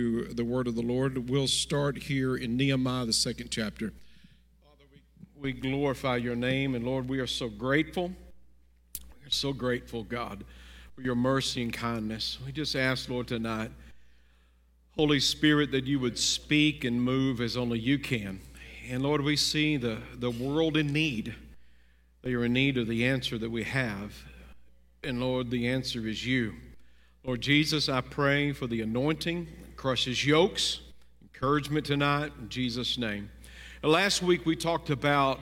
the word of the Lord. We'll start here in Nehemiah, the second chapter. Father, we, we glorify your name, and Lord, we are so grateful. We are so grateful, God, for your mercy and kindness. We just ask, Lord, tonight, Holy Spirit, that you would speak and move as only you can. And Lord, we see the, the world in need. They are in need of the answer that we have. And Lord, the answer is you. Lord Jesus, I pray for the anointing crushes yokes. Encouragement tonight in Jesus' name. Last week we talked about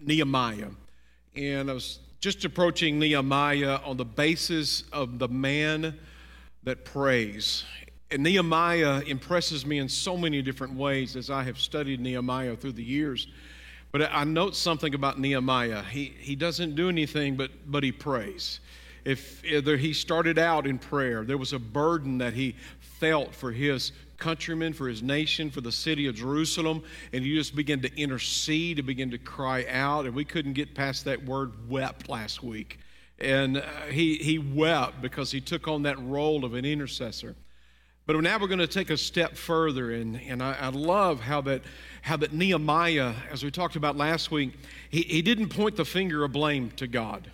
Nehemiah, and I was just approaching Nehemiah on the basis of the man that prays. And Nehemiah impresses me in so many different ways as I have studied Nehemiah through the years. But I note something about Nehemiah. He, he doesn't do anything, but, but he prays. If either he started out in prayer, there was a burden that he felt for his countrymen, for his nation, for the city of Jerusalem, and he just began to intercede and begin to cry out. And we couldn't get past that word wept last week. And uh, he, he wept because he took on that role of an intercessor. But now we're going to take a step further, and, and I, I, love how that, how that Nehemiah, as we talked about last week, he, he didn't point the finger of blame to God,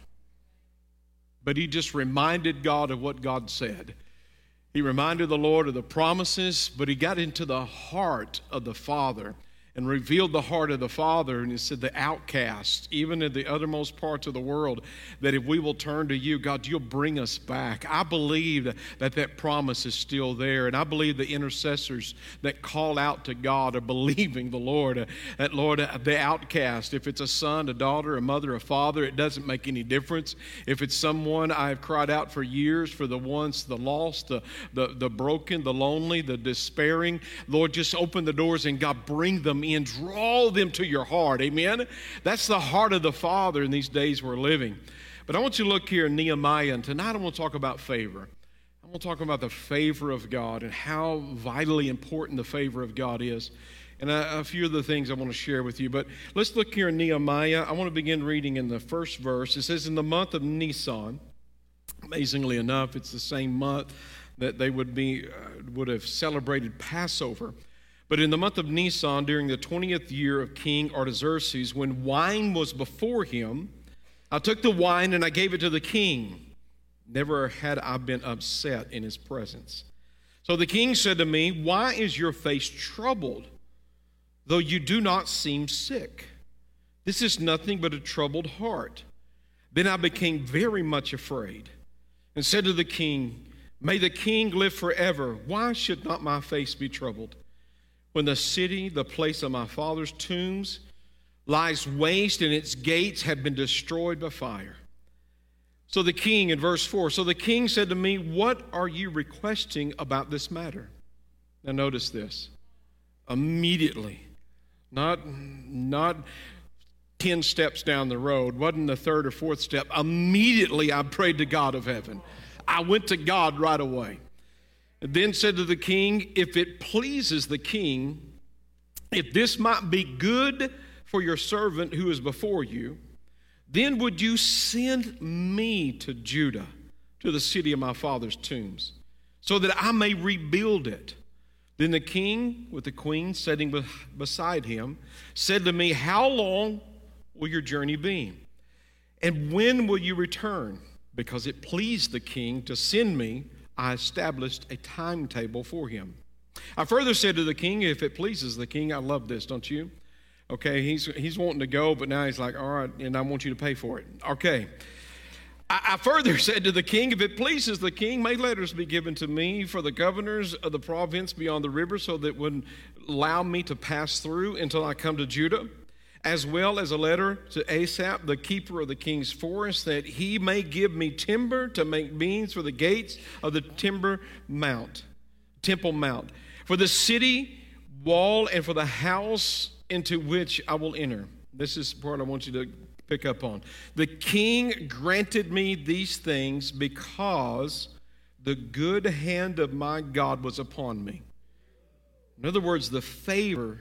but he just reminded God of what God said. He reminded the Lord of the promises, but he got into the heart of the Father and revealed the heart of the Father. And he said, The outcast, even in the uttermost parts of the world, that if we will turn to you, God, you'll bring us back. I believe that that, promise is still there. And I believe the intercessors that call out to God are believing the Lord. Uh, that, Lord, uh, the outcast, if it's a son, a daughter, a mother, a father, it doesn't make any difference. If it's someone I've cried out for years for the ones, the lost, the, the, the broken, the lonely, the despairing, Lord, just open the doors and God, bring them in, draw them to your heart. Amen? That's the heart of the Father in these days we're living. But I want you to look here in Nehemiah, and tonight I want to talk about favor. I want to talk about the favor of God and how vitally important the favor of God is. And a, a few of the things I want to share with you. But let's look here in Nehemiah. I want to begin reading in the first verse. It says, In the month of Nisan, amazingly enough, it's the same month that they would, be, uh, would have celebrated Passover. But in the month of Nisan, during the 20th year of King Artaxerxes, when wine was before him, I took the wine and I gave it to the king. Never had I been upset in his presence. So the king said to me, Why is your face troubled, though you do not seem sick? This is nothing but a troubled heart. Then I became very much afraid and said to the king, May the king live forever. Why should not my face be troubled? When the city, the place of my father's tombs, lies waste and its gates have been destroyed by fire. So the king, in verse 4, so the king said to me, What are you requesting about this matter? Now notice this. Immediately, not, not 10 steps down the road, wasn't the third or fourth step. Immediately, I prayed to God of heaven. I went to God right away then said to the king, If it pleases the king, if this might be good for your servant who is before you, then would you send me to Judah, to the city of my father's tombs, so that I may rebuild it? Then the king, with the queen sitting beside him, said to me, How long will your journey be? And when will you return? Because it pleased the king to send me I established a timetable for him. I further said to the king, if it pleases the king, I love this, don't you? Okay, he's, he's wanting to go, but now he's like, all right, and I want you to pay for it. Okay. I, further said to the king, if it pleases the king, may letters be given to me for the governors of the province beyond the river so that would allow me to pass through until I come to Judah as well as a letter to Asaph, the keeper of the king's forest, that he may give me timber to make beams for the gates of the timber mount, temple mount, for the city wall and for the house into which I will enter. This is the part I want you to pick up on. The king granted me these things because the good hand of my God was upon me. In other words, the favor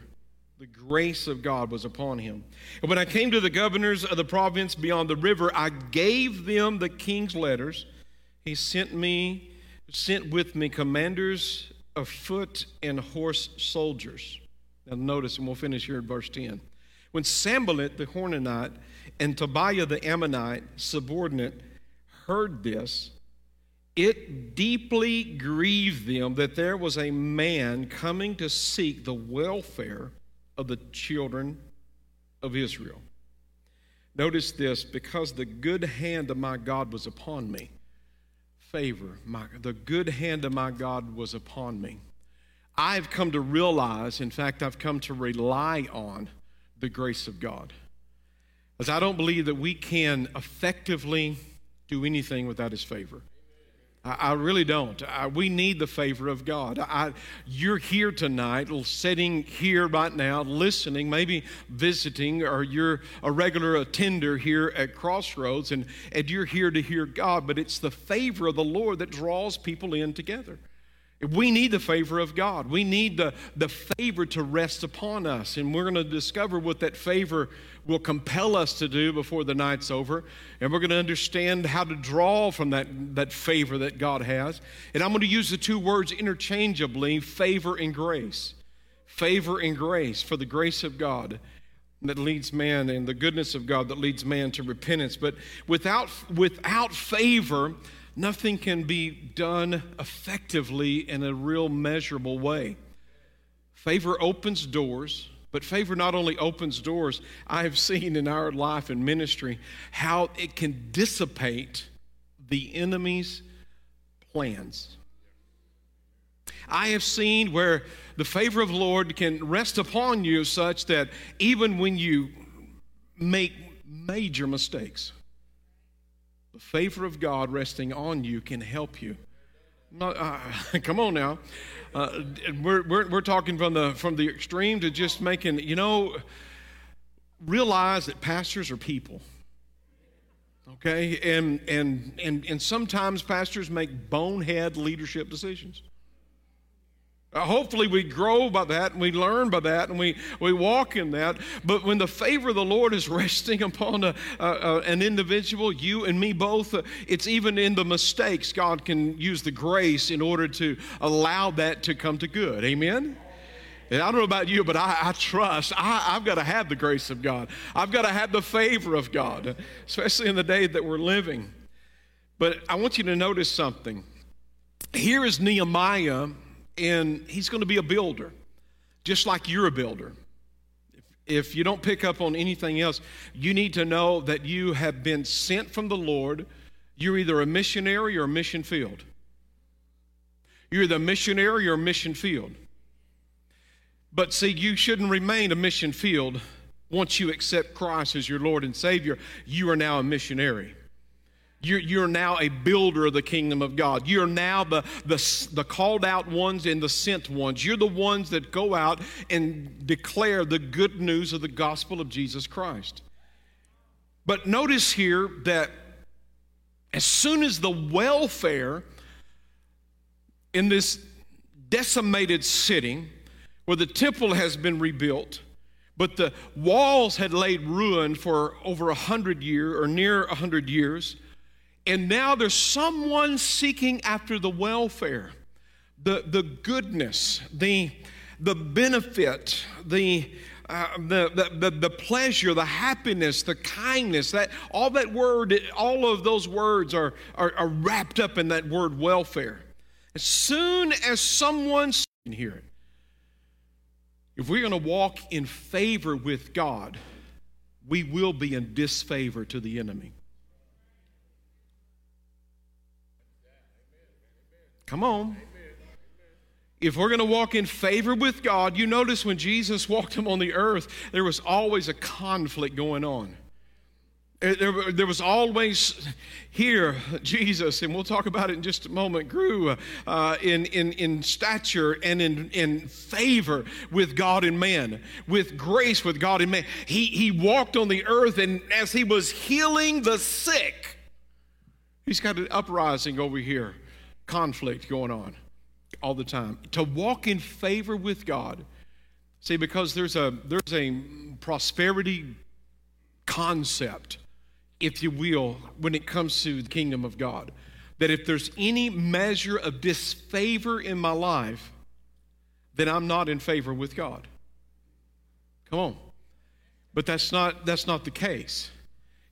the grace of God was upon him. And when I came to the governors of the province beyond the river, I gave them the king's letters. He sent me, sent with me commanders of foot and horse soldiers. Now, notice, and we'll finish here in verse 10. When Sanballat the Horonite and Tobiah the Ammonite subordinate heard this, it deeply grieved them that there was a man coming to seek the welfare of the children of Israel. Notice this because the good hand of my God was upon me. Favor, my, the good hand of my God was upon me. I've come to realize, in fact, I've come to rely on the grace of God. As I don't believe that we can effectively do anything without His favor. I, really don't. I, we need the favor of God. I, you're here tonight, sitting here right now, listening, maybe visiting, or you're a regular attender here at Crossroads, and, and you're here to hear God, but it's the favor of the Lord that draws people in together. We need the favor of God. We need the, the favor to rest upon us. And we're going to discover what that favor will compel us to do before the night's over. And we're going to understand how to draw from that, that favor that God has. And I'm going to use the two words interchangeably favor and grace. Favor and grace for the grace of God that leads man and the goodness of God that leads man to repentance. But without, without favor, nothing can be done effectively in a real measurable way. Favor opens doors, but favor not only opens doors, I have seen in our life and ministry how it can dissipate the enemy's plans. I have seen where the favor of the Lord can rest upon you such that even when you make major mistakes, the favor of God resting on you can help you. Not, uh, come on now. Uh, we're, we're, we're talking from the, from the extreme to just making, you know, realize that pastors are people. Okay? And, and, and, and sometimes pastors make bonehead leadership decisions. Uh, hopefully, we grow by that and we learn by that and we, we walk in that. But when the favor of the Lord is resting upon a, a, an individual, you and me both, uh, it's even in the mistakes, God can use the grace in order to allow that to come to good. Amen? And I don't know about you, but I, I trust. I, I've got to have the grace of God. I've got to have the favor of God, especially in the day that we're living. But I want you to notice something. Here is Nehemiah and he's going to be a builder, just like you're a builder. If you don't pick up on anything else, you need to know that you have been sent from the Lord. You're either a missionary or a mission field. You're either a missionary or a mission field. But see, you shouldn't remain a mission field once you accept Christ as your Lord and Savior. You are now a missionary. You're, you're now a builder of the kingdom of God. You're now the, the, the called out ones and the sent ones. You're the ones that go out and declare the good news of the gospel of Jesus Christ. But notice here that as soon as the welfare in this decimated city, where the temple has been rebuilt, but the walls had laid ruin for over a hundred years or near a hundred years and now there's someone seeking after the welfare, the, the goodness, the, the benefit, the, uh, the, the, the, pleasure, the happiness, the kindness, that all that word, all of those words are, are, are wrapped up in that word welfare. As soon as someone can hear it, if we're going to walk in favor with God, we will be in disfavor to the enemy. Come on. If we're going to walk in favor with God, you notice when Jesus walked him on the earth, there was always a conflict going on. There, there, was always here Jesus, and we'll talk about it in just a moment, grew uh, in, in, in stature and in, in favor with God and man, with grace with God and man. He, he walked on the earth, and as he was healing the sick, he's got an uprising over here conflict going on all the time. To walk in favor with God. See, because there's a there's a prosperity concept, if you will, when it comes to the kingdom of God. That if there's any measure of disfavor in my life, then I'm not in favor with God. Come on. But that's not, that's not the case.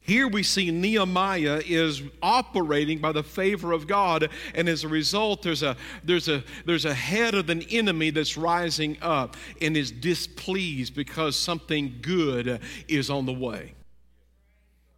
Here we see Nehemiah is operating by the favor of God, and as a result, there's a, there's, a, there's a head of an enemy that's rising up and is displeased because something good is on the way.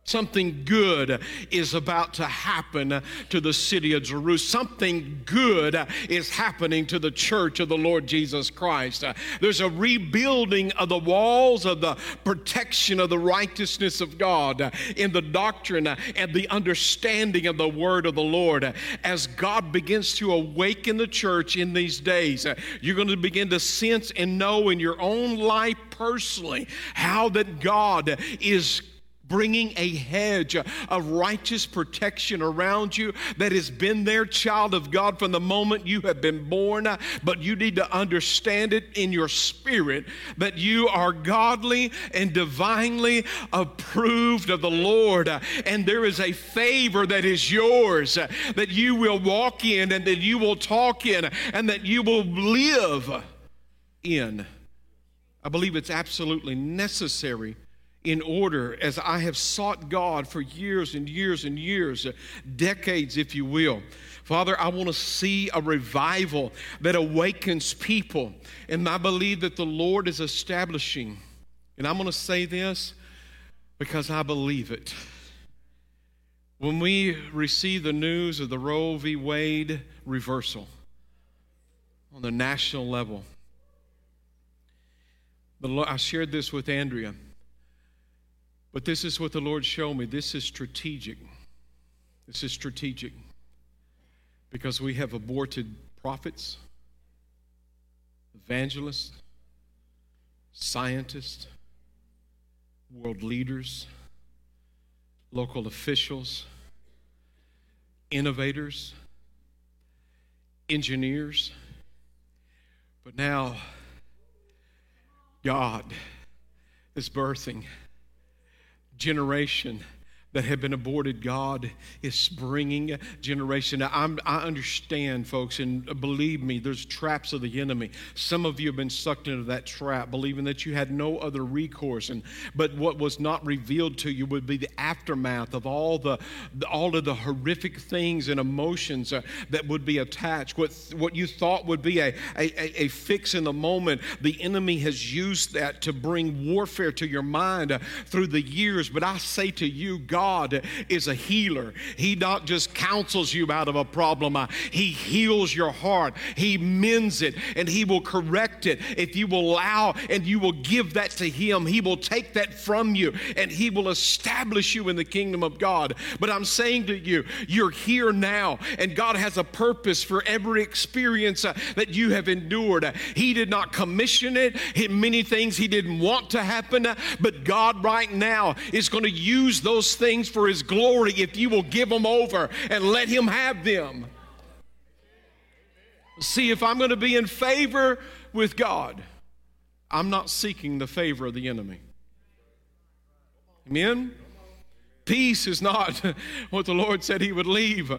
Something good is about to happen to the city of Jerusalem. Something good is happening to the church of the Lord Jesus Christ. There's a rebuilding of the walls of the protection of the righteousness of God in the doctrine and the understanding of the word of the Lord. As God begins to awaken the church in these days, you're going to begin to sense and know in your own life personally how that God is bringing a hedge of righteous protection around you that has been there, child of God, from the moment you have been born. But you need to understand it in your spirit that you are godly and divinely approved of the Lord. And there is a favor that is yours that you will walk in and that you will talk in and that you will live in. I believe it's absolutely necessary in order as I have sought God for years and years and years, uh, decades, if you will. Father, I want to see a revival that awakens people. And I believe that the Lord is establishing. And I'm going to say this because I believe it. When we receive the news of the Roe v. Wade reversal on the national level, I shared this with Andrea. But this is what the Lord showed me. This is strategic. This is strategic because we have aborted prophets, evangelists, scientists, world leaders, local officials, innovators, engineers. But now, God is birthing generation that have been aborted, God is bringing generation. I'm, i understand, folks, and believe me, there's traps of the enemy. Some of you have been sucked into that trap, believing that you had no other recourse. And but what was not revealed to you would be the aftermath of all the, the all of the horrific things and emotions uh, that would be attached. What what you thought would be a, a, a fix in the moment, the enemy has used that to bring warfare to your mind uh, through the years. But I say to you, God God is a healer. He not just counsels you out of a problem, uh, He heals your heart. He mends it and He will correct it. If you will allow and you will give that to Him, He will take that from you and He will establish you in the kingdom of God. But I'm saying to you, you're here now and God has a purpose for every experience uh, that you have endured. He did not commission it, he, many things He didn't want to happen, uh, but God right now is going to use those things things for His glory if you will give them over and let Him have them. See, if I'm going to be in favor with God, I'm not seeking the favor of the enemy. Amen? Peace is not what the Lord said He would leave.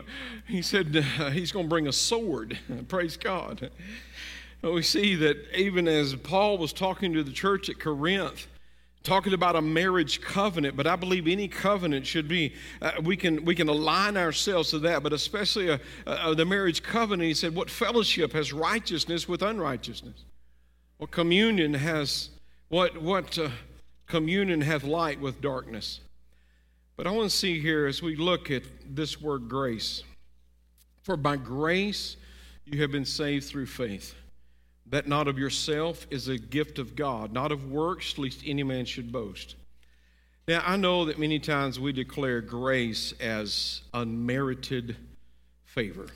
He said uh, He's going to bring a sword. Praise God. We see that even as Paul was talking to the church at Corinth, talking about a marriage covenant but i believe any covenant should be uh, we can we can align ourselves to that but especially a, uh, a, uh, the marriage covenant he said what fellowship has righteousness with unrighteousness? What communion has what what uh, communion hath light with darkness? But i want to see here as we look at this word grace for by grace you have been saved through faith that not of yourself is a gift of God, not of works, lest any man should boast. Now, I know that many times we declare grace as unmerited favor.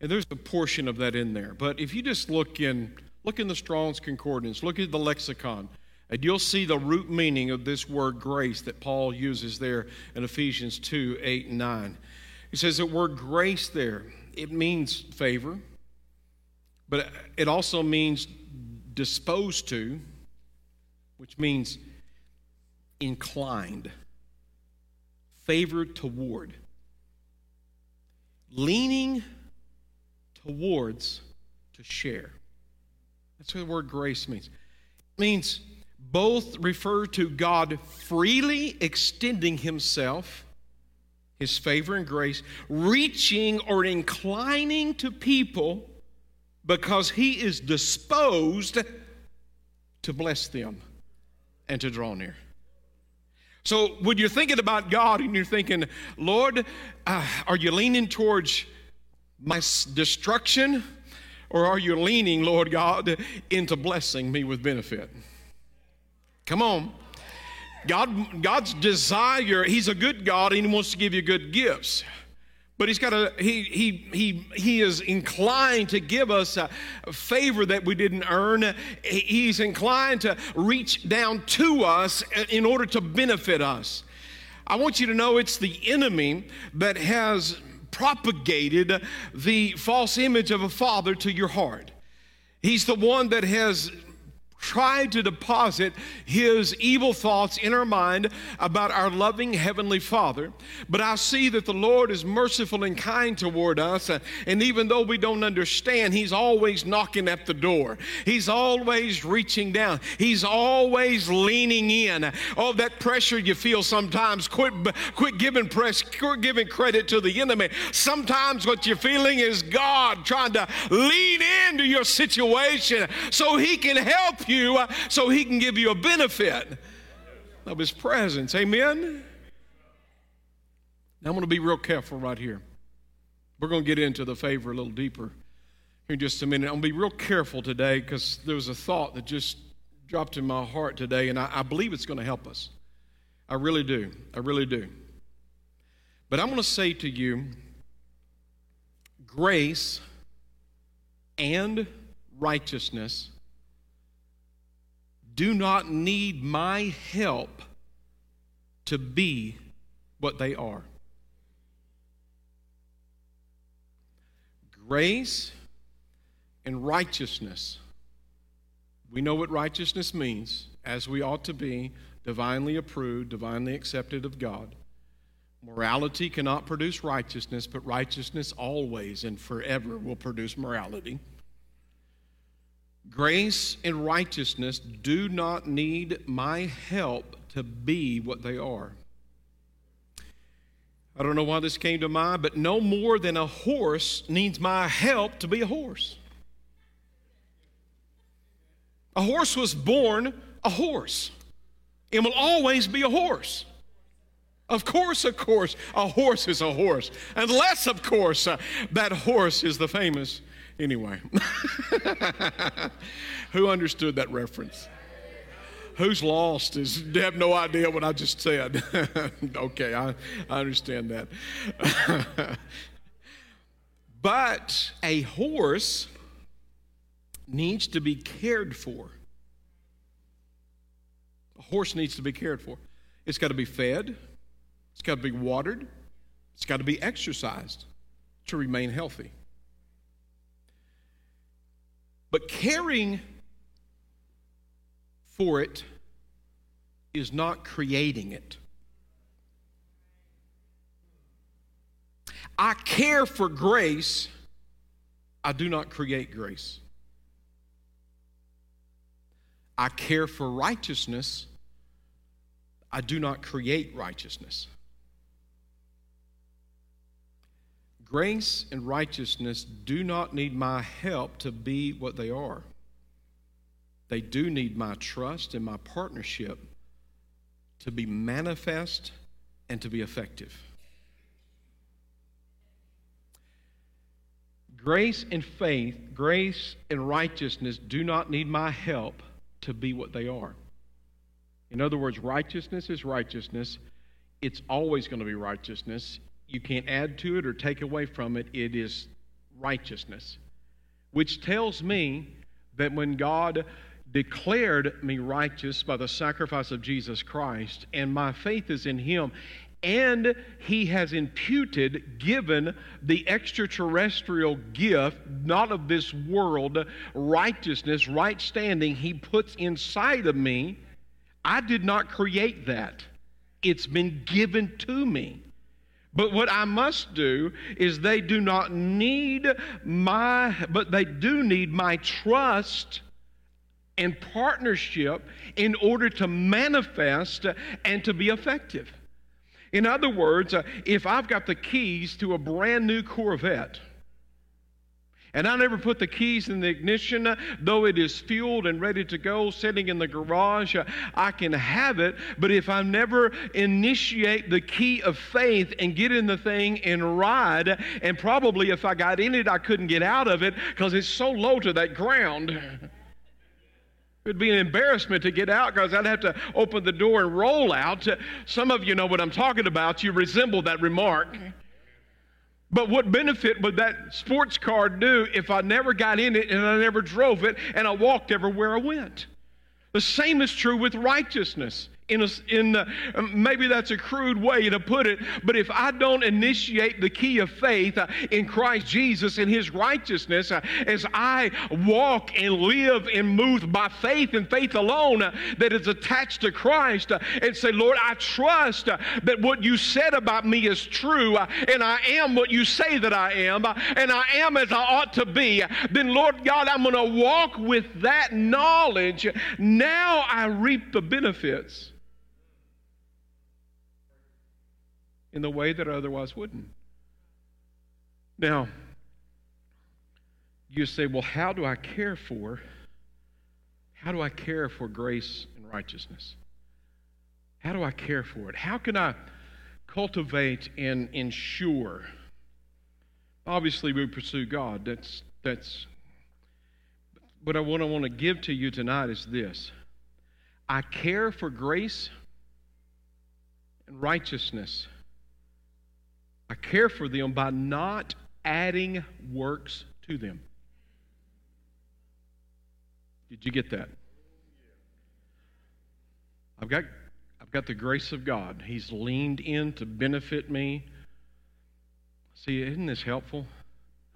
And there's a portion of that in there. But if you just look in, look in the Strong's Concordance, look at the lexicon, and you'll see the root meaning of this word grace that Paul uses there in Ephesians 2 8 and 9. He says the word grace there, it means favor, but it also means disposed to, which means inclined, favored toward, leaning towards to share. That's what the word grace means. It means both refer to God freely extending himself, his favor and grace, reaching or inclining to people because he is disposed to bless them and to draw near. So when you're thinking about God and you're thinking, Lord, uh, are you leaning towards my destruction? Or are you leaning, Lord God, into blessing me with benefit? Come on. God, God's desire, He's a good God and He wants to give you good gifts. But he's got a he he he he is inclined to give us a favor that we didn't earn. He's inclined to reach down to us in order to benefit us. I want you to know it's the enemy that has propagated the false image of a father to your heart. He's the one that has tried to deposit his evil thoughts in our mind about our loving heavenly father. But i see that the lord is merciful and kind toward us uh, and even though we don't understand he's always knocking at the door. He's always reaching down. He's always leaning in. Oh that pressure you feel sometimes quit quit giving press quit giving credit to the enemy. Sometimes what you're feeling is god trying to lean into your situation so he can help you uh, so he can give you a benefit of his presence. Amen? Now I'm going to be real careful right here. We're going to get into the favor a little deeper here in just a minute. I'm going to be real careful today because there was a thought that just dropped in my heart today, and I, I believe it's going to help us. I really do. I really do. But I'm going to say to you grace and righteousness do not need my help to be what they are. Grace and righteousness. We know what righteousness means, as we ought to be divinely approved, divinely accepted of God. Morality cannot produce righteousness, but righteousness always and forever will produce morality. Grace and righteousness do not need my help to be what they are. I don't know why this came to mind, but no more than a horse needs my help to be a horse. A horse was born a horse and will always be a horse. Of course, of course, a horse is a horse. Unless, of course, uh, that horse is the famous Anyway, who understood that reference? Who's lost is they have no idea what I just said. okay, I, I understand that. but a horse needs to be cared for. A horse needs to be cared for. It's got to be fed, it's got to be watered, it's got to be exercised to remain healthy. But caring for it is not creating it. I care for grace, I do not create grace. I care for righteousness, I do not create righteousness. Grace and righteousness do not need my help to be what they are. They do need my trust and my partnership to be manifest and to be effective. Grace and faith, grace and righteousness do not need my help to be what they are. In other words, righteousness is righteousness. It's always going to be righteousness you can't add to it or take away from it. It is righteousness, which tells me that when God declared me righteous by the sacrifice of Jesus Christ, and my faith is in Him, and He has imputed, given the extraterrestrial gift, not of this world, righteousness, right standing, He puts inside of me. I did not create that, it's been given to me. But what I must do is they do not need my, but they do need my trust and partnership in order to manifest and to be effective. In other words, uh, if I've got the keys to a brand new Corvette, and I never put the keys in the ignition, uh, though it is fueled and ready to go, sitting in the garage. I can have it, but if I never initiate the key of faith and get in the thing and ride, and probably if I got in it, I couldn't get out of it because it's so low to that ground. It'd be an embarrassment to get out because I'd have to open the door and roll out. Some of you know what I'm talking about. You resemble that remark. But what benefit would that sports car do if I never got in it and I never drove it and I walked everywhere I went? The same is true with righteousness in, a, in a, um, maybe that's a crude way to put it, but if I don't initiate the key of faith uh, in Christ Jesus and His righteousness, uh, as I walk and live and move by faith and faith alone uh, that is attached to Christ, and say, Lord, I trust that what you said about me is true, and I am what you say that I am, and I am as I ought to be, then Lord God, I'm going to walk with that knowledge. Now I reap the benefits in the way that I otherwise wouldn't. Now, you say, well, how do I care for? How do I care for grace and righteousness? How do I care for it? How can I cultivate and ensure? Obviously, we pursue God. That's that's. But what I want to give to you tonight is this: I care for grace and righteousness I care for them by not adding works to them. Did you get that? I've got, I've got the grace of God. He's leaned in to benefit me. See, isn't this helpful?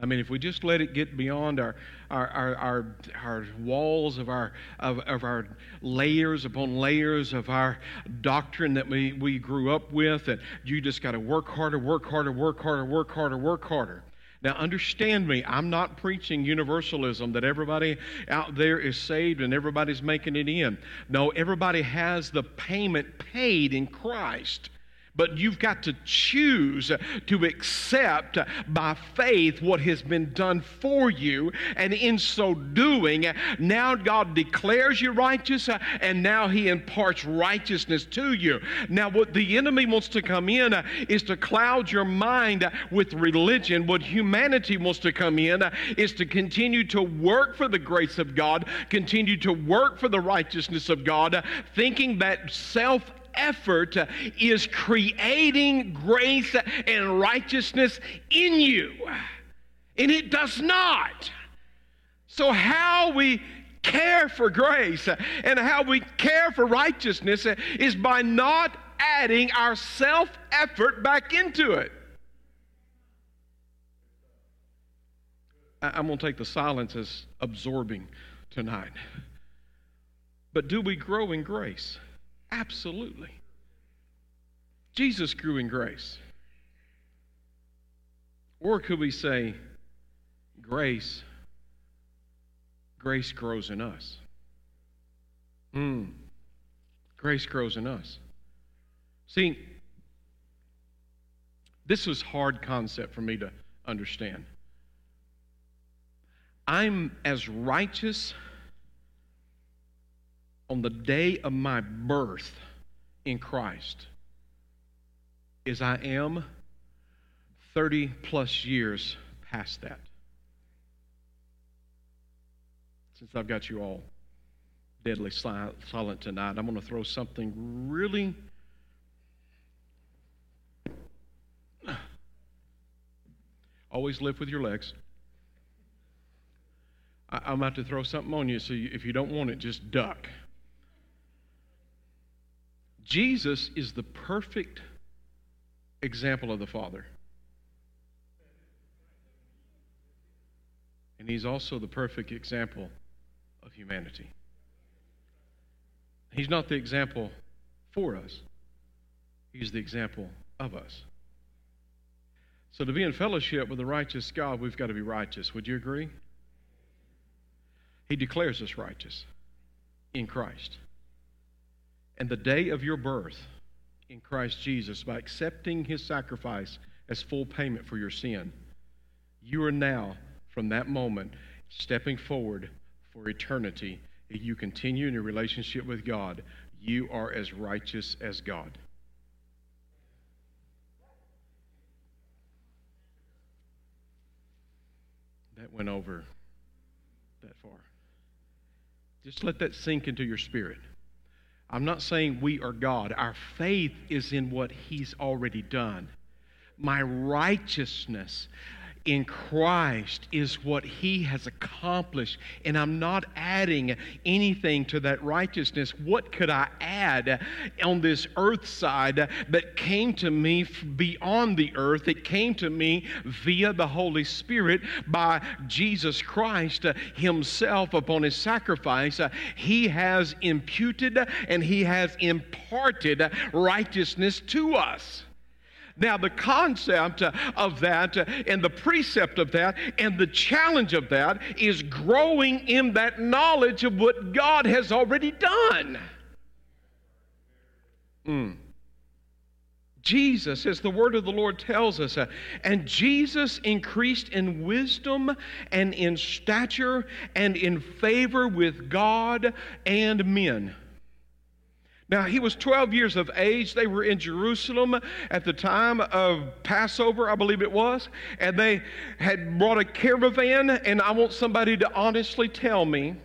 I mean, if we just let it get beyond our, our, our, our, our walls of our, of, of our layers upon layers of our doctrine that we, we grew up with, that you just got to work harder, work harder, work harder, work harder, work harder. Now, understand me, I'm not preaching universalism that everybody out there is saved and everybody's making it in. No, everybody has the payment paid in Christ. But you've got to choose to accept by faith what has been done for you. And in so doing, now God declares you righteous and now He imparts righteousness to you. Now, what the enemy wants to come in is to cloud your mind with religion. What humanity wants to come in is to continue to work for the grace of God, continue to work for the righteousness of God, thinking that self effort is creating grace and righteousness in you. And it does not. So, how we care for grace and how we care for righteousness is by not adding our self effort back into it. I'm going to take the silence as absorbing tonight. But do we grow in grace? Absolutely. Jesus grew in grace. Or could we say, grace, grace grows in us? Hmm. Grace grows in us. See, this was hard concept for me to understand. I'm as righteous on the day of my birth in Christ as I am 30 plus years past that. Since I've got you all deadly silent tonight, I'm going to throw something really. Always lift with your legs. I'm about to throw something on you, so if you don't want it, just duck. Jesus is the perfect example of the Father. And he's also the perfect example of humanity. He's not the example for us, he's the example of us. So, to be in fellowship with the righteous God, we've got to be righteous. Would you agree? He declares us righteous. in Christ. And the day of your birth in Christ Jesus, by accepting his sacrifice as full payment for your sin, you are now, from that moment, stepping forward for eternity. If you continue in your relationship with God, you are as righteous as God. That went over that far. Just let that sink into your spirit. I'm not saying we are God. Our faith is in what He's already done. My righteousness in Christ is what He has accomplished, and I'm not adding anything to that righteousness. What could I add on this earth side that came to me beyond the earth? It came to me via the Holy Spirit by Jesus Christ uh, Himself upon His sacrifice. Uh, he has imputed and He has imparted righteousness to us. Now, the concept of that and the precept of that and the challenge of that is growing in that knowledge of what God has already done. Mm. Jesus, as the word of the Lord tells us, uh, and Jesus increased in wisdom and in stature and in favor with God and men. Now, he was 12 years of age. They were in Jerusalem at the time of Passover, I believe it was, and they had brought a caravan. And I want somebody to honestly tell me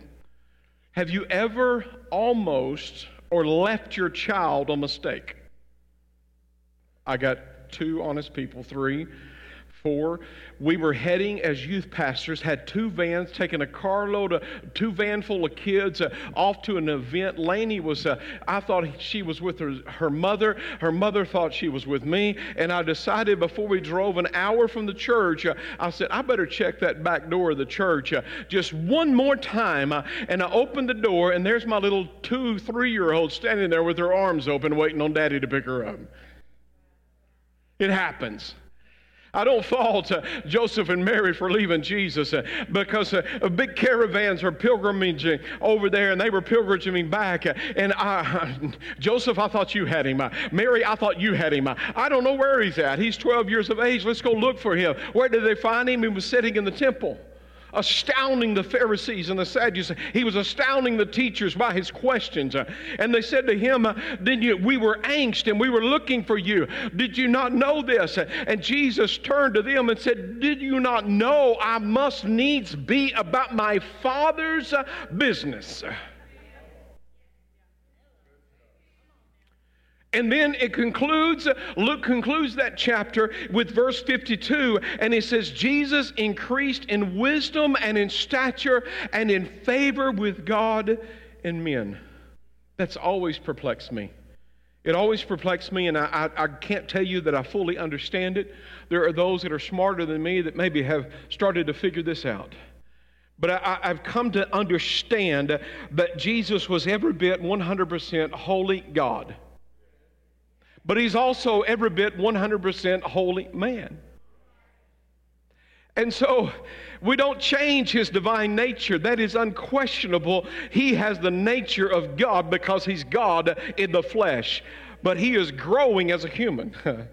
have you ever almost or left your child a mistake? I got two honest people, three four, we were heading as youth pastors, had two vans, taking a carload, of, two van full of kids uh, off to an event. Laney was, uh, I thought she was with her, her mother. Her mother thought she was with me. And I decided before we drove an hour from the church, uh, I said, I better check that back door of the church uh, just one more time. Uh, and I opened the door, and there's my little two, three year old standing there with her arms open, waiting on daddy to pick her up. It happens. I don't fault uh, Joseph and Mary for leaving Jesus uh, because uh, big caravans are pilgrimaging over there and they were pilgrimaging back. Uh, and I, Joseph, I thought you had him. Uh, Mary, I thought you had him. Uh, I don't know where he's at. He's 12 years of age. Let's go look for him. Where did they find him? He was sitting in the temple astounding the Pharisees and the Sadducees. He was astounding the teachers by his questions. And they said to him, Did you, We were angst and we were looking for you. Did you not know this? And Jesus turned to them and said, Did you not know I must needs be about my Father's business? And then it concludes, Luke concludes that chapter with verse 52, and he says, Jesus increased in wisdom and in stature and in favor with God and men. That's always perplexed me. It always perplexed me, and I, I, I, can't tell you that I fully understand it. There are those that are smarter than me that maybe have started to figure this out. But I, I've come to understand that Jesus was every bit 100% holy God but he's also every bit 100% holy man. And so we don't change his divine nature. That is unquestionable. He has the nature of God because he's God in the flesh, but he is growing as a human.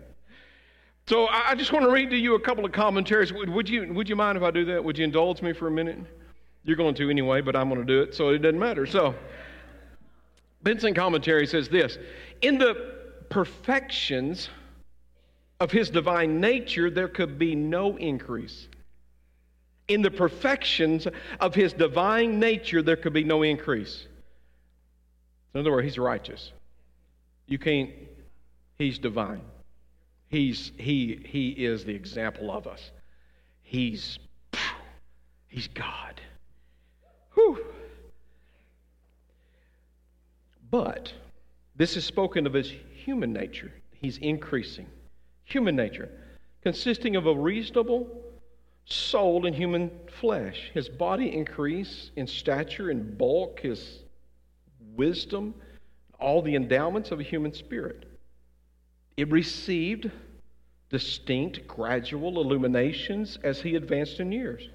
so I just want to read to you a couple of commentaries. Would you, would you mind if I do that? Would you indulge me for a minute? You're going to anyway, but I'm going to do it, so it doesn't matter. So, Benson commentary says this In the perfections of his divine nature, there could be no increase. In the perfections of his divine nature, there could be no increase. In other words, he's righteous. You can't, he's divine. He's, he, he is the example of us. He's, he's God. Whew. But this is spoken of as human nature. He's increasing. Human nature, consisting of a reasonable soul and human flesh. His body increased in stature and bulk, his wisdom, all the endowments of a human spirit. It received distinct, gradual illuminations as he advanced in years.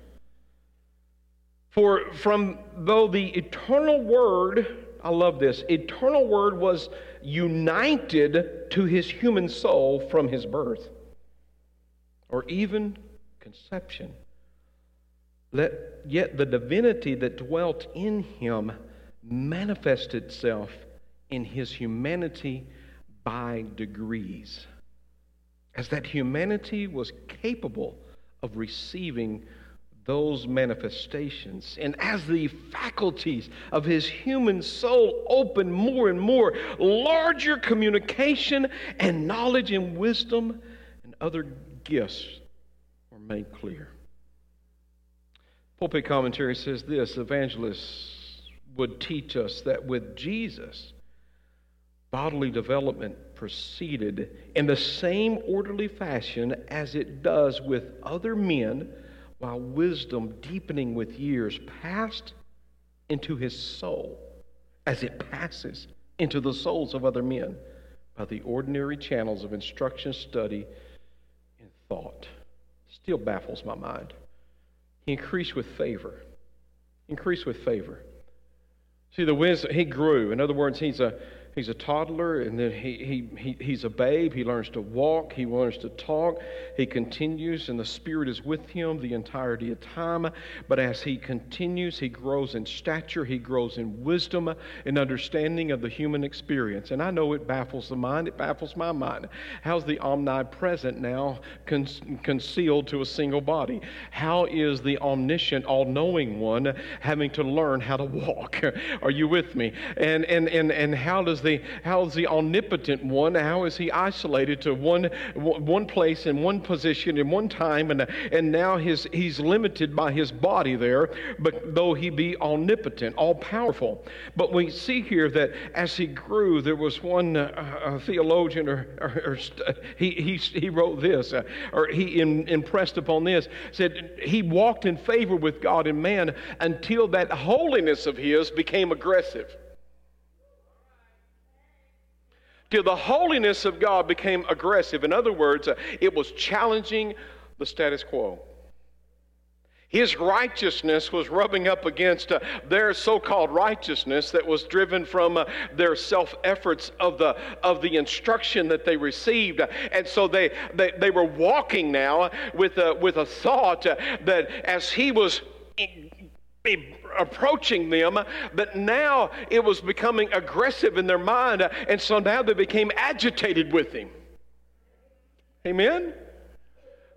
For from though the eternal word I love this. Eternal Word was united to his human soul from his birth or even conception. Let, yet the divinity that dwelt in him manifested itself in his humanity by degrees, as that humanity was capable of receiving those manifestations. And as the faculties of his human soul open more and more, larger communication and knowledge and wisdom and other gifts were made clear. Pulpit commentary says this evangelists would teach us that with Jesus, bodily development proceeded in the same orderly fashion as it does with other men, while wisdom, deepening with years, passed into his soul as it passes into the souls of other men by the ordinary channels of instruction, study, and thought. Still baffles my mind. He increased with favor. Increased with favor. See, the wisdom, he grew. In other words, he's a he's a toddler and then he, he, he, he's a babe. He learns to walk, he learns to talk. He continues, and the Spirit is with him the entirety of time. But as he continues, he grows in stature, he grows in wisdom and understanding of the human experience. And I know it baffles the mind, it baffles my mind. How's the omnipresent now con- concealed to a single body? How is the omniscient, all knowing one having to learn how to walk? Are you with me? And, and, and, and how does the how is the omnipotent one? How is he isolated to one one place in one position in one time, and and now his he's limited by his body there, but though he be omnipotent, all powerful. But we see here that as he grew, there was one uh, theologian or, or, or he, he he wrote this uh, or he in, impressed upon this said he walked in favor with God and man until that holiness of his became aggressive till the holiness of God became aggressive. In other words, uh, it was challenging the status quo. His righteousness was rubbing up against uh, their so called righteousness that was driven from uh, their self efforts of the, of the instruction that they received. And so they, they, they were walking now with a, with a thought uh, that as he was approaching them, but now it was becoming aggressive in their mind, and so now they became agitated with him. Amen?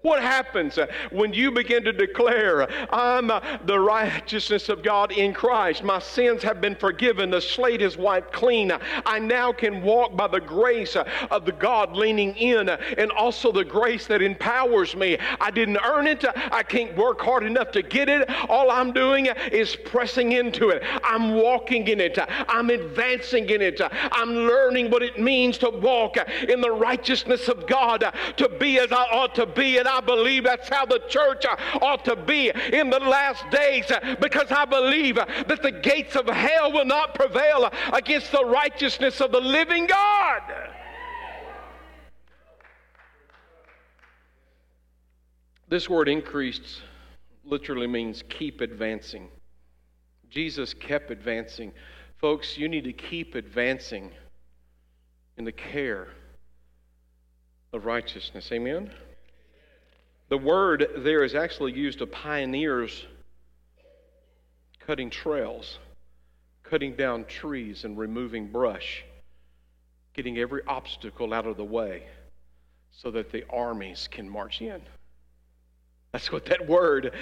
What happens uh, when you begin to declare, I'm uh, the righteousness of God in Christ? My sins have been forgiven. The slate is wiped clean. I now can walk by the grace uh, of the God leaning in and also the grace that empowers me. I didn't earn it. I can't work hard enough to get it. All I'm doing is pressing into it. I'm walking in it. I'm advancing in it. I'm learning what it means to walk in the righteousness of God, to be as I ought to be. And I believe that's how the church uh, ought to be in the last days uh, because I believe uh, that the gates of hell will not prevail against the righteousness of the living God. This word increased literally means keep advancing. Jesus kept advancing. Folks, you need to keep advancing in the care of righteousness. Amen? The word there is actually used of pioneers cutting trails, cutting down trees and removing brush, getting every obstacle out of the way so that the armies can march in. That's what that word,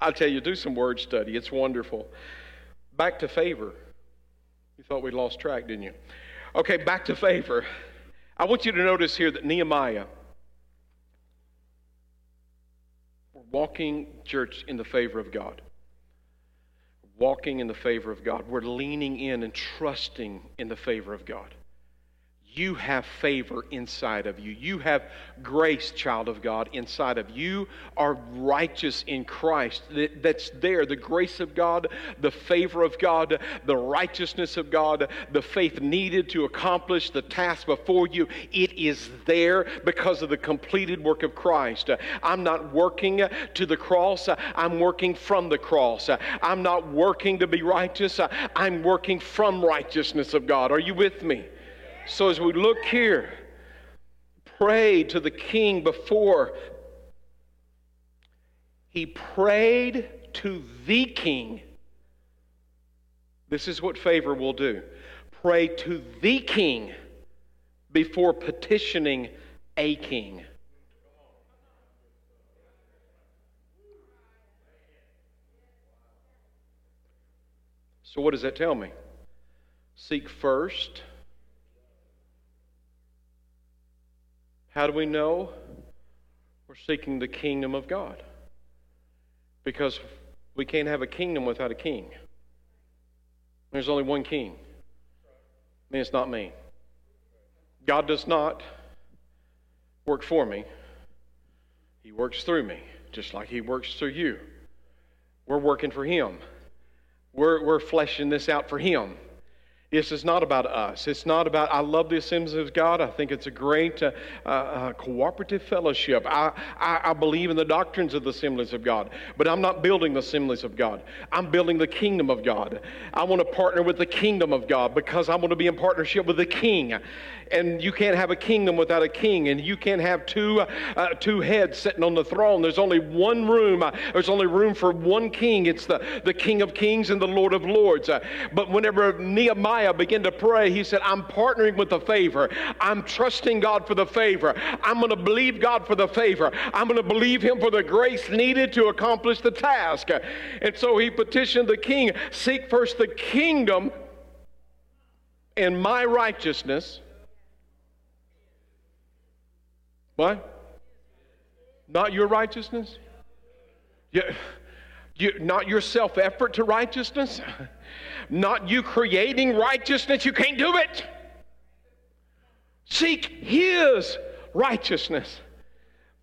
I'll tell you, do some word study. It's wonderful. Back to favor. You thought we lost track, didn't you? Okay, back to favor. I want you to notice here that Nehemiah, walking, church, in the favor of God. Walking in the favor of God. We're leaning in and trusting in the favor of God. You have favor inside of you. You have grace, child of God, inside of you. Are righteous in Christ. That's there. The grace of God, the favor of God, the righteousness of God, the faith needed to accomplish the task before you. It is there because of the completed work of Christ. I'm not working to the cross, I'm working from the cross. I'm not working to be righteous, I'm working from righteousness of God. Are you with me? So as we look here, pray to the king before he prayed to the king. This is what favor will do. Pray to the king before petitioning a king. So, what does that tell me? Seek first How do we know? We're seeking the kingdom of God. Because we can't have a kingdom without a king. There's only one king. And it's not me. God does not work for me, He works through me, just like He works through you. We're working for Him, we're, we're fleshing this out for Him. This is not about us. It's not about, I love the Assemblies of God. I think it's a great uh, uh, cooperative fellowship. I, I, I, believe in the doctrines of the Assemblies of God, but I'm not building the Assemblies of God. I'm building the kingdom of God. I want to partner with the kingdom of God because I want to be in partnership with the king. And you can't have a kingdom without a king, and you can't have two, uh, two heads sitting on the throne. There's only one room. Uh, there's only room for one king. It's the, the King of Kings and the Lord of Lords. Uh, but whenever Nehemiah Nehemiah began to pray, he said, I'm partnering with the favor. I'm trusting God for the favor. I'm going to believe God for the favor. I'm going to believe Him for the grace needed to accomplish the task. And so he petitioned the king seek first the kingdom and my righteousness. What? Not your righteousness? Yeah. You, not your self effort to righteousness, not you creating righteousness. You can't do it. Seek His righteousness.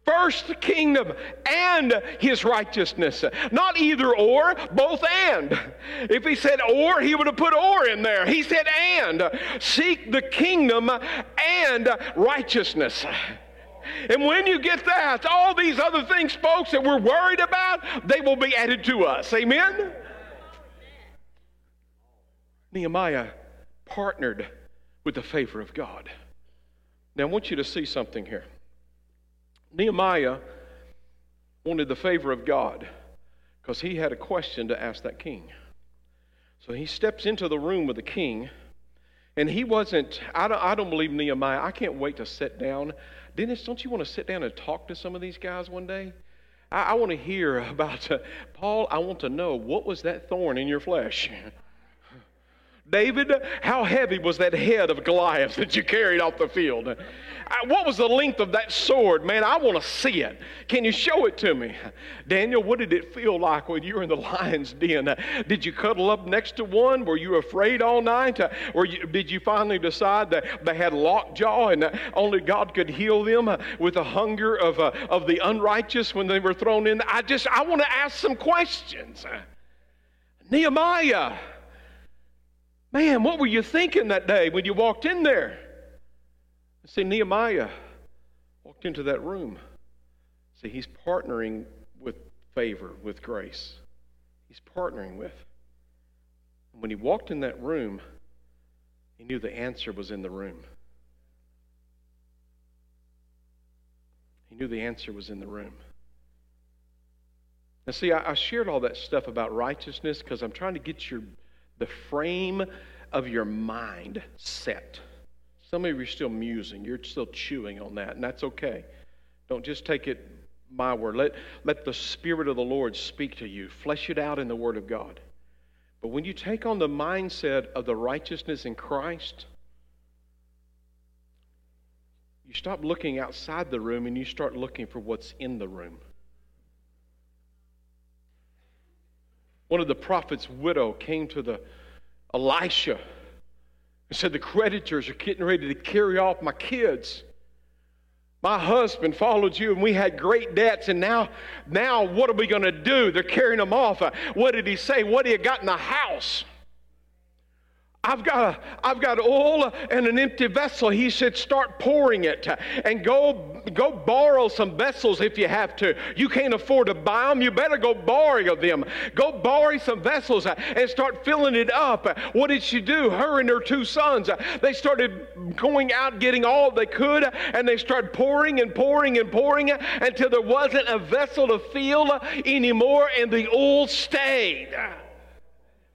First the kingdom and his righteousness. Not either or, both and. If he said or, he would have put or in there. He said and. Seek the kingdom and righteousness. And when you get that, all these other things, folks, that we're worried about, they will be added to us. Amen? Nehemiah partnered with the favor of God. Now, I want you to see something here. Nehemiah wanted the favor of God because he had a question to ask that king. So he steps into the room with the king, and he wasn't, I don't, I don't believe Nehemiah, I can't wait to sit down Dennis, don't you want to sit down and talk to some of these guys one day? I, I want to hear about, uh, Paul, I want to know what was that thorn in your flesh? David, how heavy was that head of Goliath that you carried off the field? What was the length of that sword? Man, I want to see it. Can you show it to me? Daniel, what did it feel like when you were in the lion's den? Did you cuddle up next to one? Were you afraid all night? Or did you finally decide that they had lockjaw and only God could heal them with the hunger of, uh, of the unrighteous when they were thrown in? I just, I want to ask some questions. Nehemiah, man, what were you thinking that day when you walked in there? See, Nehemiah walked into that room. See, he's partnering with favor, with grace. He's partnering with. And when he walked in that room, he knew the answer was in the room. He knew the answer was in the room. Now, see, I, I shared all that stuff about righteousness because I'm trying to get your the frame of your mind set. Some of you are still musing, you're still chewing on that, and that's okay. Don't just take it my word. Let, let the Spirit of the Lord speak to you, flesh it out in the Word of God. But when you take on the mindset of the righteousness in Christ, you stop looking outside the room and you start looking for what's in the room. One of the prophet's widow came to the Elisha and said, The creditors are getting ready to carry off my kids. My husband followed you and we had great debts, and now, now what are we going to do? They're carrying them off. Uh, what did he say? What do you got in the house? I've got, a, I've got oil and an empty vessel. He said, start pouring it and go, go borrow some vessels if you have to. You can't afford to buy them. You better go borrow them. Go borrow some vessels and start filling it up. What did she do? Her and her two sons, they started going out getting all they could and they started pouring and pouring and pouring until there wasn't a vessel to fill anymore and the oil stayed.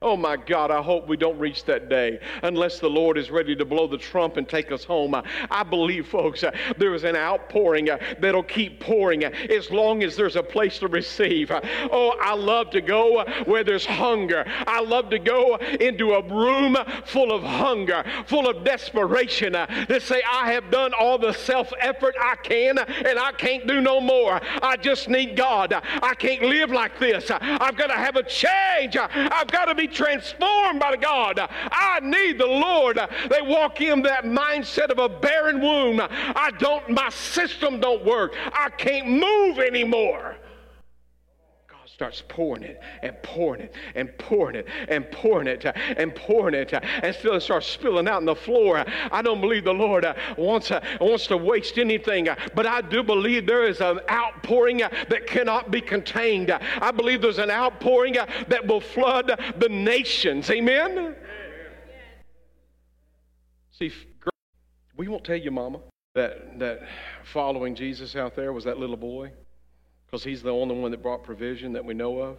Oh my God, I hope we don't reach that day unless the Lord is ready to blow the trump and take us home. I believe, folks, uh, there is an outpouring uh, that'll keep pouring uh, as long as there's a place to receive. Oh, I love to go where there's hunger. I love to go into a room full of hunger, full of desperation to say, I have done all the self effort I can and I can't do no more. I just need God. I can't live like this. I've got to have a change. I've got to be transformed by God. I need the Lord. They walk in that mindset of a barren womb. I don't, my system don't work. I can't move anymore starts pouring it and pouring it and pouring it and pouring it and pouring it and still it starts spilling out on the floor. I don't believe the Lord uh, wants, uh, wants to waste anything, uh, but I do believe there is an outpouring that cannot be contained. I believe there's an outpouring that will flood the nations. Amen? See, we won't tell you, Mama, that, that following Jesus out there was that little boy because he's the only one that brought provision that we know of.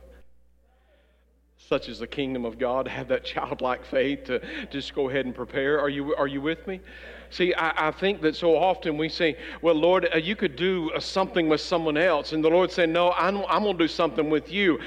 Such as the kingdom of God, have that childlike faith to just go ahead and prepare. Are you, are you with me? See, I, I think that so often we say, well, Lord, uh, you could do uh, something with someone else. And the Lord said, no, I'm, I'm going to do something with you.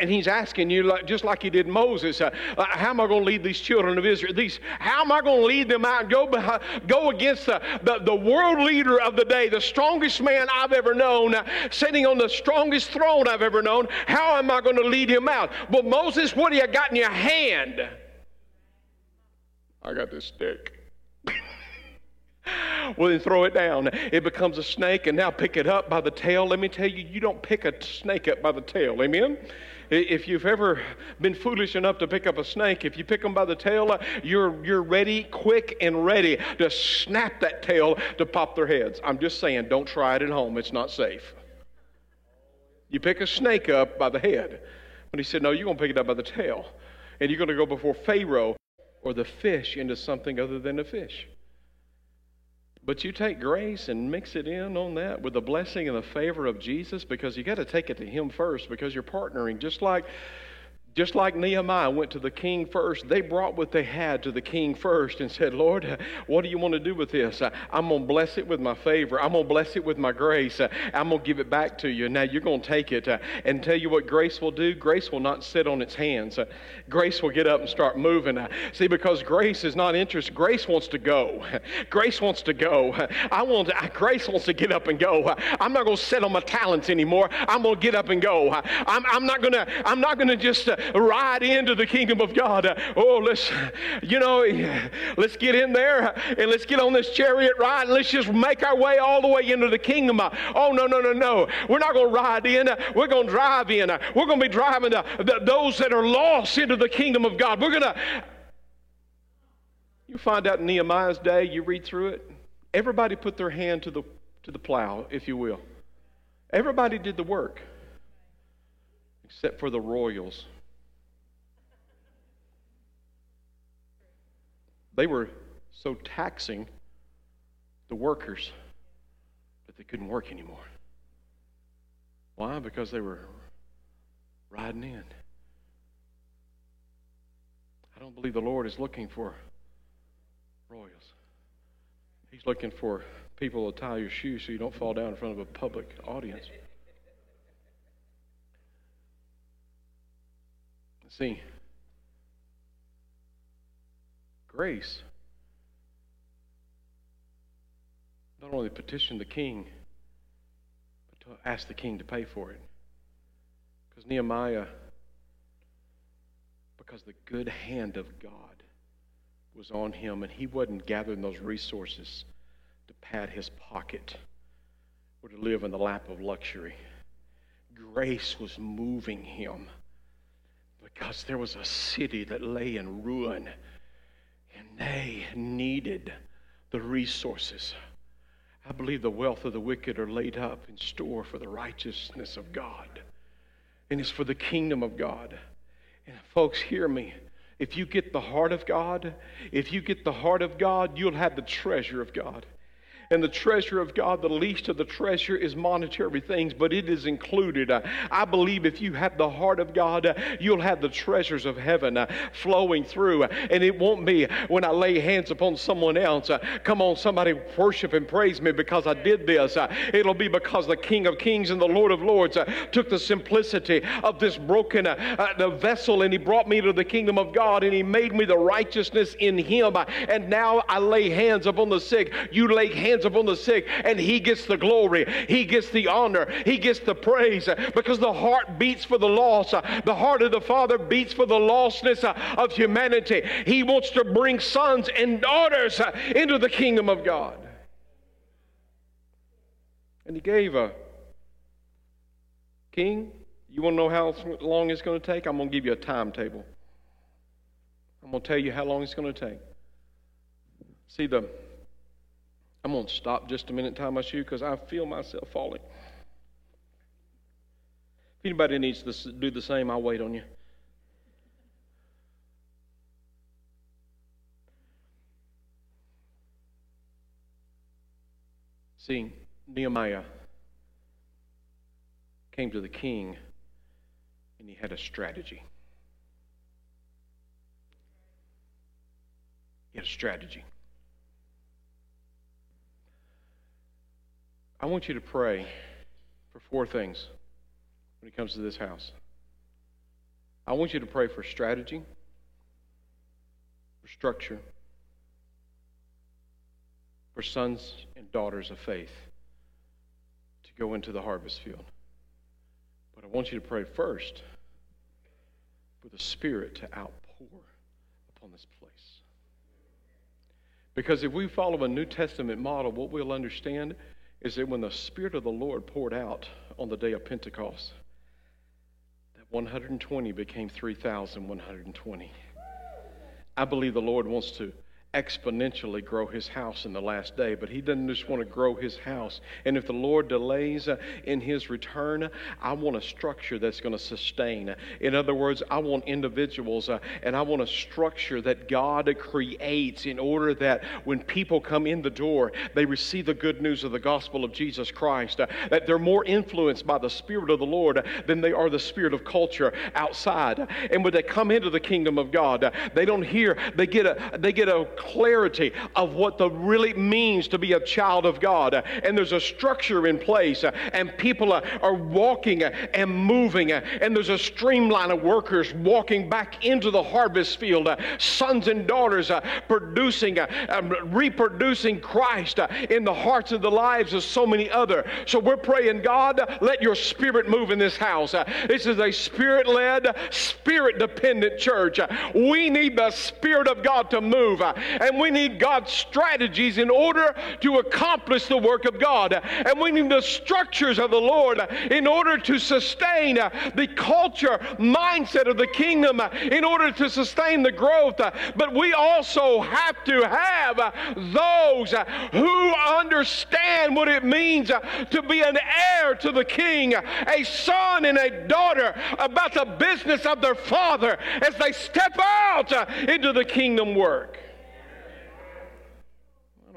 And, He's asking you, like, just like He did Moses, uh, uh how am I going to lead these children of Israel? These, how am I going to lead them out go, behind, go against the, the, the, world leader of the day, the strongest man I've ever known, uh, sitting on the strongest throne I've ever known? How am I going to lead him out? Well, Moses, what do you got in your hand? I got this stick. Well, then throw it down. It becomes a snake, and now pick it up by the tail. Let me tell you, you don't pick a snake up by the tail. Amen? If you've ever been foolish enough to pick up a snake, if you pick them by the tail, uh, you're, you're ready, quick and ready to snap that tail to pop their heads. I'm just saying, don't try it at home. It's not safe. You pick a snake up by the head. But he said, No, you're going to pick it up by the tail. And you're going to go before Pharaoh or the fish into something other than a fish. But you take grace and mix it in on that with the blessing and the favor of Jesus because you got to take it to Him first because you're partnering. Just like just like Nehemiah went to the king first, they brought what they had to the king first and said, Lord, what do you want to do with this? I'm going to bless it with my favor. I'm going to bless it with my grace. I'm going to give it back to you. Now you're going to take it and tell you what grace will do. Grace will not sit on its hands. Grace will get up and start moving. See, because grace is not interested. Grace wants to go. Grace wants to go. I want to, grace wants to get up and go. I'm not going to sit on my talents anymore. I'm going to get up and go. I'm, I'm not going to, I'm not going to just ride into the kingdom of God. Oh, let's, you know, let's get in there and let's get on this chariot ride and let's just make our way all the way into the kingdom. Oh, no, no, no, no. We're not going to ride in. We're going to drive in. We're going to be driving the, the, those that are lost into the kingdom of God. We're going to. You find out in Nehemiah's day, you read through it, everybody put their hand to the, to the plow, if you will. Everybody did the work except for the royals. They were so taxing the workers that they couldn't work anymore. Why? Because they were riding in. I don't believe the Lord is looking for royals. He's looking for people to tie your shoes so you don't fall down in front of a public audience. See, grace. Not only petition the king, but to ask the king to pay for it. Because Nehemiah, because the good hand of God was on him, and he wasn't gathering those resources to pad his pocket or to live in the lap of luxury. Grace was moving him because there was a city that lay in ruin, and they needed the resources. I believe the wealth of the wicked are laid up in store for the righteousness of God, and it's for the kingdom of God. And folks, hear me. If you get the heart of God, if you get the heart of God, you'll have the treasure of God. And the treasure of God, the least of the treasure is monetary things, but it is included. Uh, I believe if you have the heart of God, uh, you'll have the treasures of heaven uh, flowing through. And it won't be when I lay hands upon someone else, come on, somebody worship and praise me because I did this. It'll be because the King of Kings and the Lord of Lords took the simplicity of this broken vessel and he brought me to the kingdom of God and he made me the righteousness in him. And now I lay hands upon the sick. You lay hands hands upon the sick, and He gets the glory, He gets the honor, He gets the praise because the heart beats for the lost. The heart of the Father beats for the lostness of humanity. He wants to bring sons and daughters into the kingdom of God. And He gave a king. You want to know how long it's going to take? I'm going to give you a timetable. I'm going to tell you how long it's going to take. See, the I'm going to stop just a minute, tie my shoe, because I feel myself falling. If anybody needs to do the same, I'll wait on you. See, Nehemiah came to the king and he had a strategy. He had a strategy. I want you to pray for four things when it comes to this house. I want you to pray for strategy, for structure, for sons and daughters of faith to go into the harvest field. But I want you to pray first for the Spirit to outpour upon this place. Because if we follow a New Testament model, what we'll understand is that when the Spirit of the Lord poured out on the day of Pentecost, that 120 became 3,120. I believe the Lord wants to exponentially grow his house in the last day, but he doesn't just want to grow his house. And if the Lord delays uh, in his return, I want a structure that's going to sustain. In other words, I want individuals uh, and I want a structure that God creates in order that when people come in the door, they receive the good news of the gospel of Jesus Christ, uh, that they're more influenced by the Spirit of the Lord than they are the spirit of culture outside. And when they come into the kingdom of God, they don't hear, they get a, they get a clarity of what the really means to be a child of God. And there's a structure in place, and people are walking and moving, and there's a streamline of workers walking back into the harvest field, sons and daughters uh, producing, uh, um, reproducing Christ uh, in the hearts and the lives of so many other. So we're praying, God, let your spirit move in this house. This is a spirit led, spirit dependent church. We need the Spirit of God to move. And we need God's strategies in order to accomplish the work of God. And we need the structures of the Lord in order to sustain the culture mindset of the kingdom, in order to sustain the growth. But we also have to have those who understand what it means to be an heir to the king, a son and a daughter about the business of their father as they step out into the kingdom work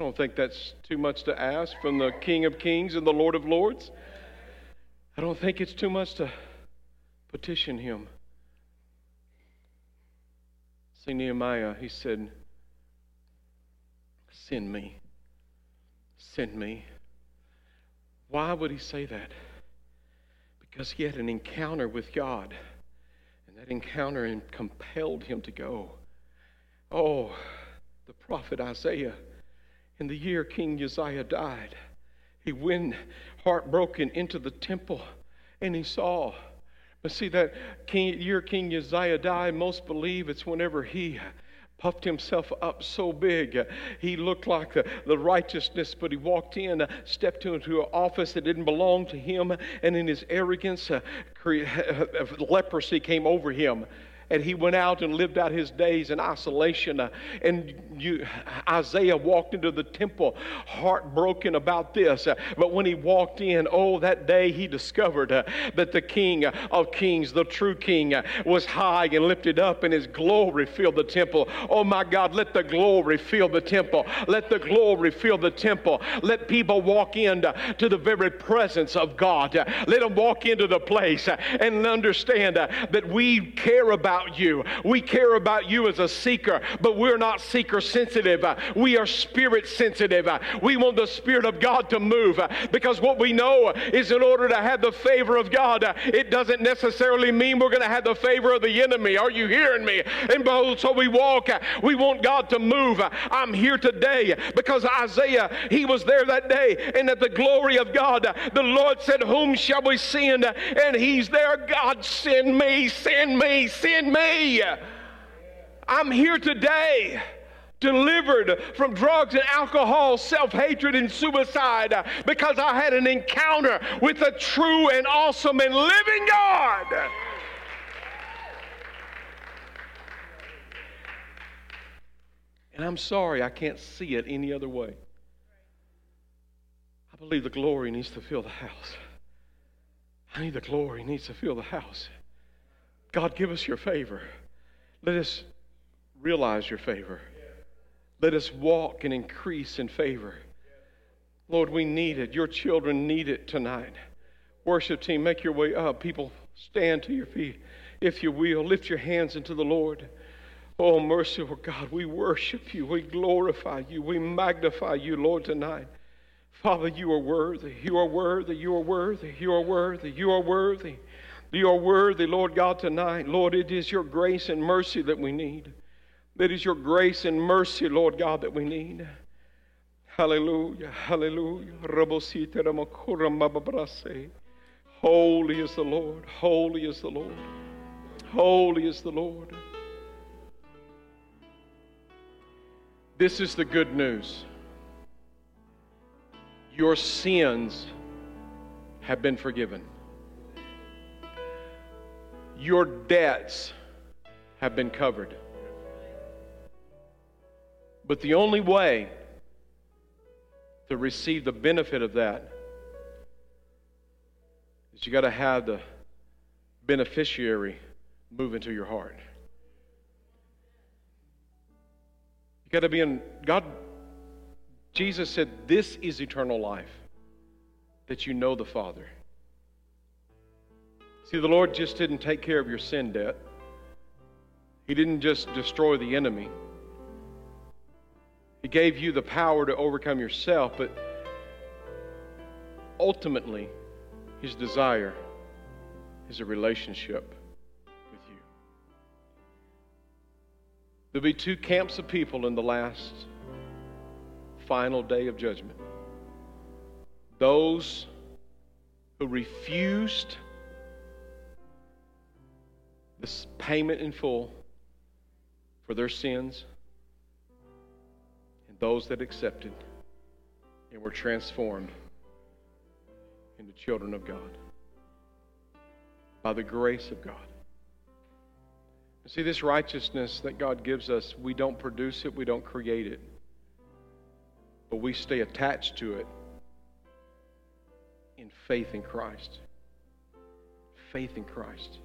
don't think that's too much to ask from the King of Kings and the Lord of Lords. I don't think it's too much to petition him. See, Nehemiah, he said, Send me. Send me. Why would he say that? Because he had an encounter with God, and that encounter compelled him to go. Oh, the prophet Isaiah in the year King Uzziah died, he went heartbroken into the temple and he saw. But see, that king, year King Uzziah died, most believe it's whenever he puffed himself up so big. He looked like the, the righteousness, but he walked in, stepped into an office that didn't belong to him, and in his arrogance, uh, leprosy came over him and he went out and lived out his days in isolation. Uh, and you, Isaiah walked into the temple heartbroken about this. Uh, but when he walked in, oh, that day he discovered uh, that the King of Kings, the true King, was high and lifted up, and his glory filled the temple. Oh my God, let the glory fill the temple. Let the glory fill the temple. Let people walk into to the very presence of God. Let them walk into the place and understand that we care about about you. We care about you as a seeker, but we're not seeker sensitive. We are spirit sensitive. We want the Spirit of God to move because what we know is in order to have the favor of God, it doesn't necessarily mean we're going to have the favor of the enemy. Are you hearing me? And so we walk, we want God to move. I'm here today because Isaiah, he was there that day, and at the glory of God, the Lord said, Whom shall we send? And he's there. God, send me, send me, send me. I'm here today delivered from drugs and alcohol, self hatred, and suicide because I had an encounter with a true and awesome and living God. And I'm sorry, I can't see it any other way. I believe the glory needs to fill the house. I need the glory needs to fill the house. God, give us your favor. Let us realize your favor. Let us walk and increase in favor. Lord, we need it. Your children need it tonight. Worship team, make your way up. People, stand to your feet, if you will. Lift your hands into the Lord. Oh, merciful God, we worship you. We glorify you. We magnify you, Lord, tonight. Father, you are worthy. You are worthy. You are worthy. You are worthy. You are worthy. You are worthy, Lord God, tonight. Lord, it is your grace and mercy that we need. It is your grace and mercy, Lord God, that we need. Hallelujah. Hallelujah. Holy is the Lord. Holy is the Lord. Holy is the Lord. This is the good news. Your sins have been forgiven. Your debts have been covered. But the only way to receive the benefit of that is you got to have the beneficiary move into your heart. You got to be in God. Jesus said, This is eternal life, that you know the Father. See, the Lord just didn't take care of your sin debt, He didn't just destroy the enemy. He gave you the power to overcome yourself, but ultimately, His desire is a relationship with you. There'll be two camps of people in the last final day of judgment those who refused this payment in full for their sins and those that accepted and were transformed into children of God by the grace of God. See, this righteousness that God gives us, we don't produce it, we don't create it, but we stay attached to it in faith in Christ. Faith in Christ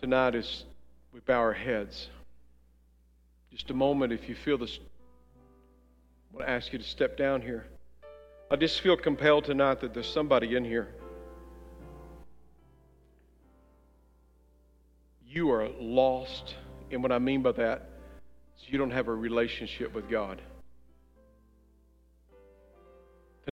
tonight as we bow our heads. Just a moment, if you feel this, I want to ask you to step down here. I just feel compelled tonight that there's somebody in here. You are lost. And what I mean by that is you don't have a relationship with God.